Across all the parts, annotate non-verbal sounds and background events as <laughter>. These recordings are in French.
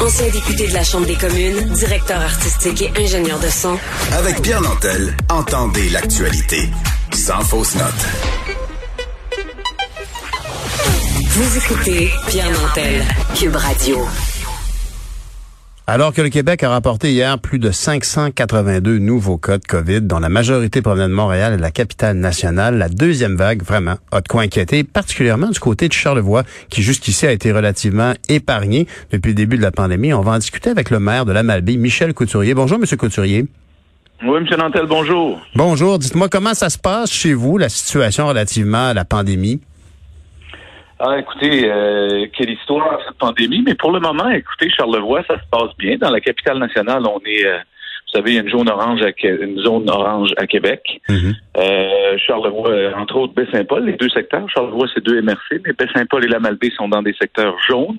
Ancien député de la Chambre des communes, directeur artistique et ingénieur de son. Avec Pierre Nantel, entendez l'actualité. Sans fausse note. Vous écoutez Pierre Nantel, Cube Radio. Alors que le Québec a rapporté hier plus de 582 nouveaux cas de COVID, dont la majorité provenait de Montréal et de la capitale nationale, la deuxième vague, vraiment, a de quoi inquiéter, particulièrement du côté de Charlevoix, qui jusqu'ici a été relativement épargné depuis le début de la pandémie. On va en discuter avec le maire de la Malbaie, Michel Couturier. Bonjour, Monsieur Couturier. Oui, M. Nantel, bonjour. Bonjour. Dites-moi comment ça se passe chez vous, la situation relativement à la pandémie? Ah, écoutez, euh, quelle histoire cette pandémie. Mais pour le moment, écoutez, Charlevoix, ça se passe bien. Dans la capitale nationale, on est, euh, vous savez, il y a une zone orange à, une zone orange à Québec. Mhm. euh, Charlevoix, entre autres, Baie-Saint-Paul, les deux secteurs. Charlevoix, c'est deux MRC, mais Baie-Saint-Paul et la Malbaie sont dans des secteurs jaunes.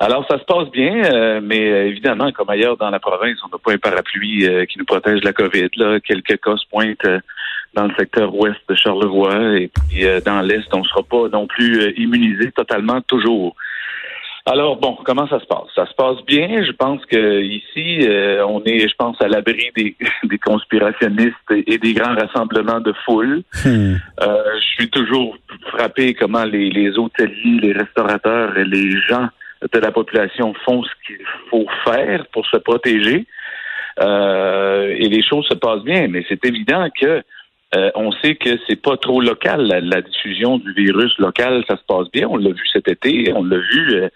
Alors, ça se passe bien, euh, mais euh, évidemment, comme ailleurs dans la province, on n'a pas un parapluie euh, qui nous protège de la COVID. Là. Quelques cas se pointent dans le secteur ouest de Charlevoix et puis dans l'est, on ne sera pas non plus immunisé totalement toujours. Alors bon, comment ça se passe? Ça se passe bien. Je pense que ici, on est, je pense, à l'abri des, <laughs> des conspirationnistes et, des grands rassemblements de foule. Hmm. je suis toujours frappé comment les, les hôteliers, les restaurateurs et les gens de la population font ce qu'il faut faire pour se protéger. Euh, et les choses se passent bien, mais c'est évident que euh, on sait que c'est pas trop local la, diffusion du virus local, ça se passe bien. On l'a vu cet été, on l'a vu. Euh,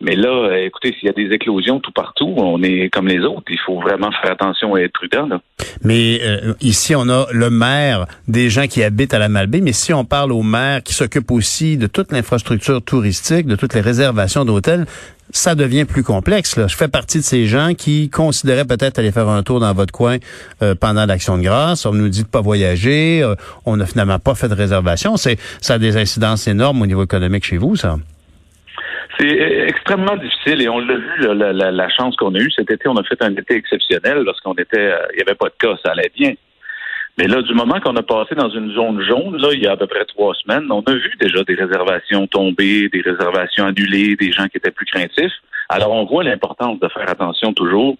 mais là, écoutez, s'il y a des éclosions tout partout, on est comme les autres. Il faut vraiment faire attention et être prudent. Mais ici, on a le maire des gens qui habitent à la Malbaie. Mais si on parle au maire qui s'occupe aussi de toute l'infrastructure touristique, de toutes les réservations d'hôtels, ça devient plus complexe. Là. Je fais partie de ces gens qui considéraient peut-être aller faire un tour dans votre coin euh, pendant l'Action de grâce. On nous dit de pas voyager. Euh, on n'a finalement pas fait de réservation. C'est, ça a des incidences énormes au niveau économique chez vous, ça. C'est extrêmement difficile et on l'a vu, la, la, chance qu'on a eue cet été. On a fait un été exceptionnel lorsqu'on était, euh, il n'y avait pas de cas, ça allait bien. Mais là, du moment qu'on a passé dans une zone jaune, là, il y a à peu près trois semaines, on a vu déjà des réservations tomber, des réservations annulées, des gens qui étaient plus craintifs. Alors, on voit l'importance de faire attention toujours.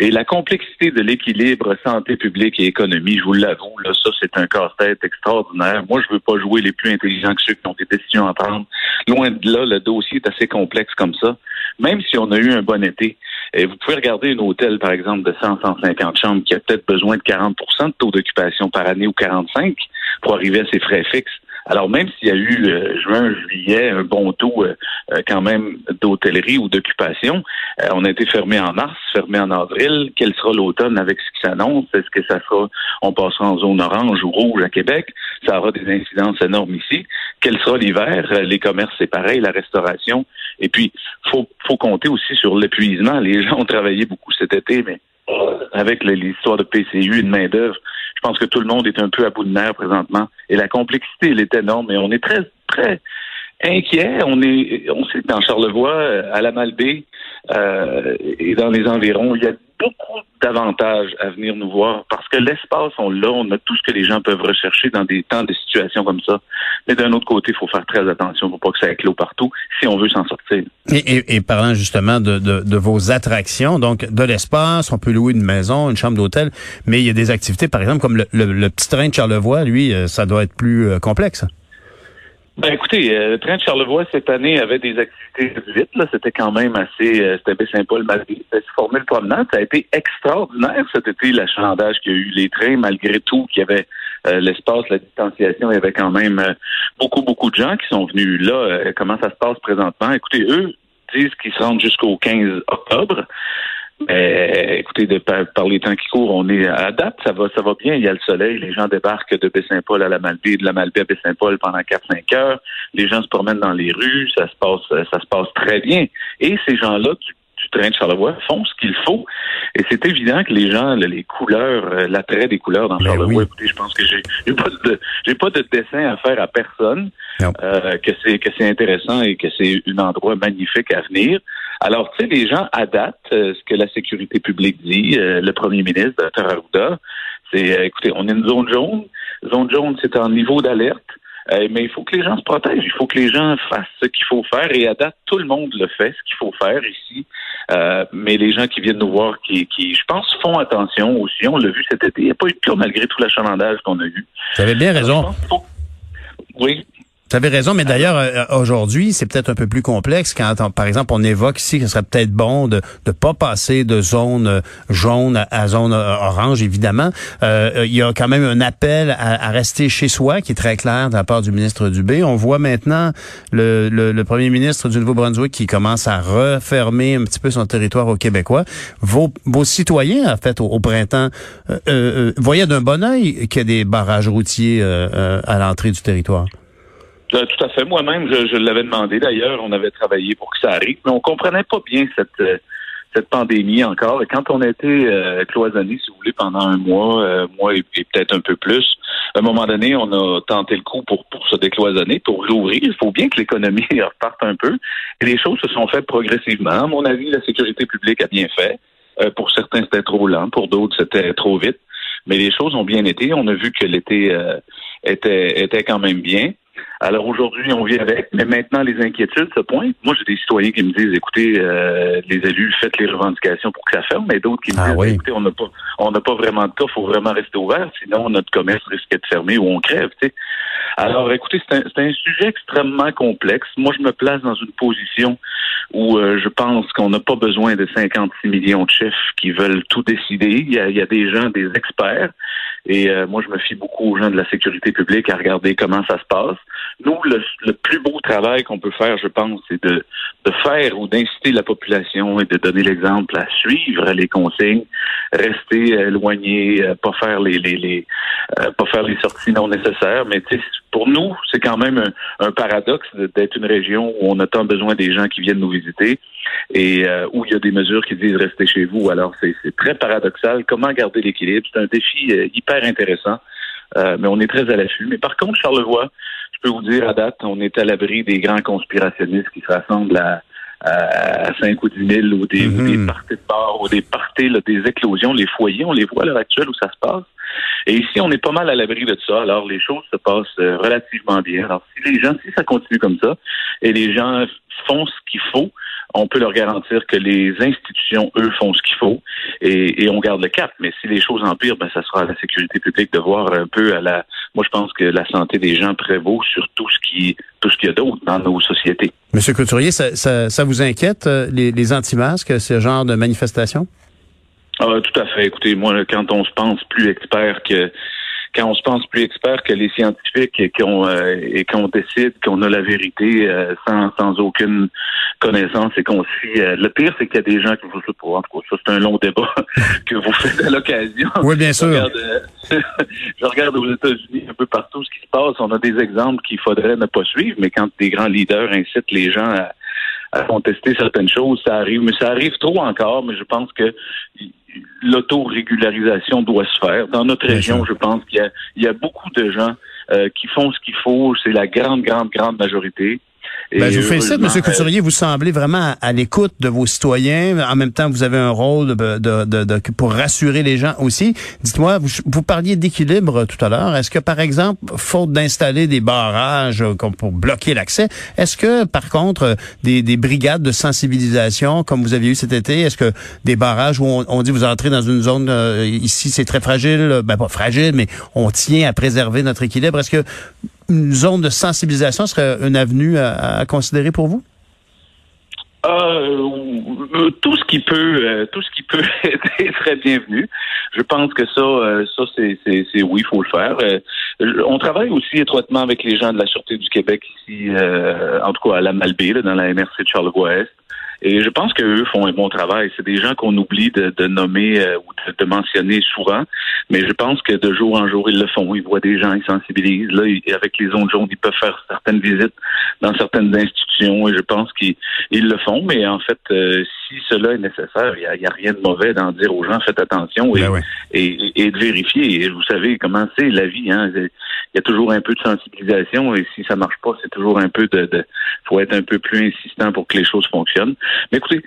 Et la complexité de l'équilibre santé publique et économie, je vous l'avoue, là, ça, c'est un casse-tête extraordinaire. Moi, je veux pas jouer les plus intelligents que ceux qui ont des décisions à prendre. Loin de là, le dossier est assez complexe comme ça. Même si on a eu un bon été, et vous pouvez regarder un hôtel, par exemple, de 100, 150 chambres qui a peut-être besoin de 40% de taux d'occupation par année ou 45 pour arriver à ses frais fixes. Alors même s'il y a eu euh, juin, juillet, un bon taux euh, euh, quand même d'hôtellerie ou d'occupation, on a été fermé en mars, fermé en avril. Quel sera l'automne avec ce qui s'annonce? Est-ce que ça sera, on passera en zone orange ou rouge à Québec? Ça aura des incidences énormes ici. Quel sera l'hiver? Les commerces, c'est pareil, la restauration. Et puis, faut, faut compter aussi sur l'épuisement. Les gens ont travaillé beaucoup cet été, mais avec l'histoire de PCU et de main-d'œuvre, je pense que tout le monde est un peu à bout de nerfs présentement. Et la complexité, elle est énorme. Et on est très, très inquiet. On est, on sait que dans Charlevoix, à la Malbaie euh, et dans les environs, il y a beaucoup d'avantages à venir nous voir parce que l'espace, on l'a, on a tout ce que les gens peuvent rechercher dans des temps de situations comme ça. Mais d'un autre côté, il faut faire très attention pour pas que ça éclose partout si on veut s'en sortir. Et, et, parlant justement de, de, de, vos attractions, donc de l'espace, on peut louer une maison, une chambre d'hôtel, mais il y a des activités, par exemple, comme le, le, petit train de Charlevoix, lui, euh, ça doit être plus euh, complexe. Ben écoutez, euh, le train de Charlevoix cette année avait des activités vite. Là, c'était quand même assez. Euh, c'était Saint-Paul malgré cette formule promenade. Ça a été extraordinaire cet été l'achalandage qu'il y a eu les trains malgré tout qu'il y avait euh, l'espace, la distanciation. Il y avait quand même beaucoup beaucoup de gens qui sont venus là. comment ça se passe présentement? Écoutez, eux disent qu'ils se rendent jusqu'au 15 octobre. Mais écoutez, de, par, les temps qui courent, on est à date, ça va, ça va bien. Il y a le soleil, les gens débarquent de Baie-Saint-Paul à la Malbaie, de la Malbaie à Baie-Saint-Paul pendant 4-5 heures. Les gens se promènent dans les rues, ça se passe, ça se passe très bien. Et ces gens-là du, train de Charlevoix font ce qu'il faut. Et c'est évident que les gens, les couleurs, euh, l'attrait des couleurs dans ben Charlevoix. Écoutez, je pense que j'ai pas de, j'ai pas de dessin à faire à personne. Euh, que c'est que c'est intéressant et que c'est un endroit magnifique à venir. Alors, tu sais, les gens adaptent euh, ce que la sécurité publique dit. Euh, le premier ministre, Dr. Arruda, c'est, euh, écoutez, on est une zone jaune. Zone jaune, c'est un niveau d'alerte. Euh, mais il faut que les gens se protègent. Il faut que les gens fassent ce qu'il faut faire. Et à date, tout le monde le fait, ce qu'il faut faire ici. Euh, mais les gens qui viennent nous voir, qui, qui je pense, font attention aussi. On l'a vu cet été. Il n'y a pas eu de cas malgré tout l'achalandage qu'on a eu. Vous avez bien raison. Oui. Vous avez raison, mais d'ailleurs, euh, aujourd'hui, c'est peut-être un peu plus complexe quand, par exemple, on évoque ici que ce serait peut-être bon de ne pas passer de zone euh, jaune à, zone euh, orange, évidemment. Euh, il y a quand même un appel à, rester chez soi qui est très clair de la part du ministre Dubé. On voit maintenant le, le, premier ministre du Nouveau-Brunswick qui commence à refermer un petit peu son territoire aux Québécois. Vos, vos citoyens, en fait, au, printemps, voyaient d'un bon oeil qu'il y a des barrages routiers à l'entrée du territoire. Euh, tout à fait. Moi-même, je, je l'avais demandé d'ailleurs. On avait travaillé pour que ça arrive, mais on comprenait pas bien cette euh, cette pandémie encore. Et quand on a été euh, cloisonné, si vous voulez, pendant un mois, euh, mois et, peut-être un peu plus, à un moment donné, on a tenté le coup pour, pour se décloisonner, pour rouvrir. Il faut bien que l'économie <laughs> reparte un peu. Et les choses se sont faites progressivement. À mon avis, la sécurité publique a bien fait. pour certains, c'était trop lent. Pour d'autres, c'était trop vite. Mais les choses ont bien été. On a vu que l'été était, était quand même bien. Alors aujourd'hui, on vit avec, mais maintenant les inquiétudes se pointent. Moi, j'ai des citoyens qui me disent, écoutez, euh, les élus, faites les revendications pour que ça ferme, mais d'autres qui me ah disent, écoutez, on n'a pas, on n'a pas vraiment de cas, faut vraiment rester ouvert, sinon notre commerce risque de fermer ou on crève. Tu sais. Alors, écoutez, c'est un, sujet extrêmement complexe. Moi, je me place dans une position où euh, je pense qu'on n'a pas besoin de 56 millions de chefs qui veulent tout décider. Il y a, il y a des gens, des experts, et euh, moi, je me fie beaucoup aux gens de la sécurité publique à regarder comment ça se passe. Nous, le, le plus beau travail qu'on peut faire, je pense, c'est de, de faire ou d'inciter la population et de donner l'exemple à suivre les consignes, rester éloigné, euh, pas faire les, les, les pas faire les sorties non nécessaires. Mais pour nous, c'est quand même un, un paradoxe d'être une région où on a tant besoin des gens qui viennent nous visiter et euh, où il y a des mesures qui disent rester chez vous. Alors, c'est très paradoxal. Comment garder l'équilibre? C'est un défi euh, hyper intéressant, euh, mais on est très à l'affût. Mais par contre, Charlevoix, je peux vous dire, à date, on est à l'abri des grands conspirationnistes qui se rassemblent à, à 5 ou 10 000 ou des, ou des mhm. parties de bar ou des parties, des éclosions, les foyers, on les voit à l'heure actuelle où ça se passe. Et ici, on est pas mal à l'abri de ça. Alors, les choses se passent relativement bien. Alors, si les gens, si ça continue comme ça, et les gens font ce qu'il faut, on peut leur garantir que les institutions, eux, font ce qu'il faut et, on garde le cap. Mais si les choses empirent, ben, ça sera à la sécurité publique de voir un peu à la. Moi, je pense que la santé des gens prévaut sur tout ce qui, tout ce qu'il y a d'autre dans nos sociétés. Monsieur Couturier, ça, ça, vous inquiète euh, les, les anti-masques, ce genre de manifestation? Ah, tout à fait. Écoutez, moi, quand on se pense plus expert que quand on se pense plus expert que les scientifiques et qu'on euh, et qu'on décide qu'on a la vérité euh, sans, sans aucune connaissance et qu'on suit. Euh, le pire, c'est qu'il y a des gens qui vous pour. En tout cas, ça c'est un long débat <laughs> que vous faites à l'occasion. Oui, bien sûr. Je regarde, <laughs> je regarde aux États-Unis un peu partout ce qui se passe. On a des exemples qu'il faudrait ne pas suivre, mais quand des grands leaders incitent les gens à, à contester certaines choses, ça arrive, mais ça arrive trop encore, mais je pense que l'autorégularisation doit se faire. Dans notre région, je pense qu'il y, y a, beaucoup de gens euh, qui font ce qu'il faut. C'est la grande, grande, grande majorité. Ben, je vous félicite, M. Couturier. Vous semblez vraiment à, l'écoute de vos citoyens. En même temps, vous avez un rôle de, de, de, pour rassurer les gens aussi. Dites-moi, vous, vous, parliez d'équilibre tout à l'heure. Est-ce que, par exemple, faute d'installer des barrages euh, pour bloquer l'accès, est-ce que, par contre, des, des, brigades de sensibilisation, comme vous aviez eu cet été, est-ce que des barrages où on, dit vous entrez dans une zone euh, ici, c'est très fragile, ben pas fragile, mais on tient à préserver notre équilibre. Est-ce que une zone de sensibilisation serait une avenue à, considérer pour vous? Euh, tout ce qui peut, euh, tout ce qui peut <laughs> être très bienvenu. Je pense que ça, euh, ça c'est, c'est, oui, il faut le faire. on travaille aussi étroitement avec les gens de la sûreté du Québec ici, en tout cas à la Malbaie, dans la MRC de Charlevoix-Est. Et je pense qu'eux font un bon travail. C'est des gens qu'on oublie de, de nommer euh, ou de, mentionner souvent, mais je pense que de jour en jour, ils le font. Ils voient des gens, ils sensibilisent. Là, avec les zones jaunes, ils peuvent faire certaines visites dans certaines institutions et je pense qu'ils le font. Mais en fait, euh, si cela est nécessaire, il n'y a, a, rien de mauvais d'en dire aux gens, faites attention et, ben et, et, de vérifier. Et vous savez comment c'est la vie. Hein? Il y a toujours un peu de sensibilisation et si ça marche pas, c'est toujours un peu de, de faut être un peu plus insistant pour que les choses fonctionnent. Mais écoutez,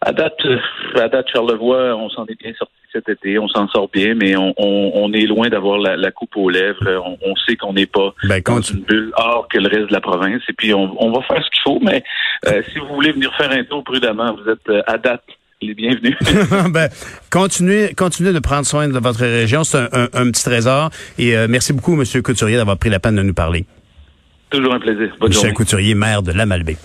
à date, euh, à date, Charlevoix, on s'en est bien sorti cet été, on s'en sort bien, mais on, on, est loin d'avoir la, coupe aux lèvres. On, sait qu'on n'est pas ben, dans une bulle hors que le reste de la province. Et puis, on, va faire ce qu'il faut, mais euh, si vous voulez venir faire un tour prudemment, vous êtes euh, à date les bienvenus. <laughs> ben, continuez, continuez de prendre soin de votre région. C'est un, petit trésor. Et merci beaucoup, M. Couturier, d'avoir pris la peine de nous parler. Toujours un plaisir. Bonne Michel Couturier, maire de La Malbaie.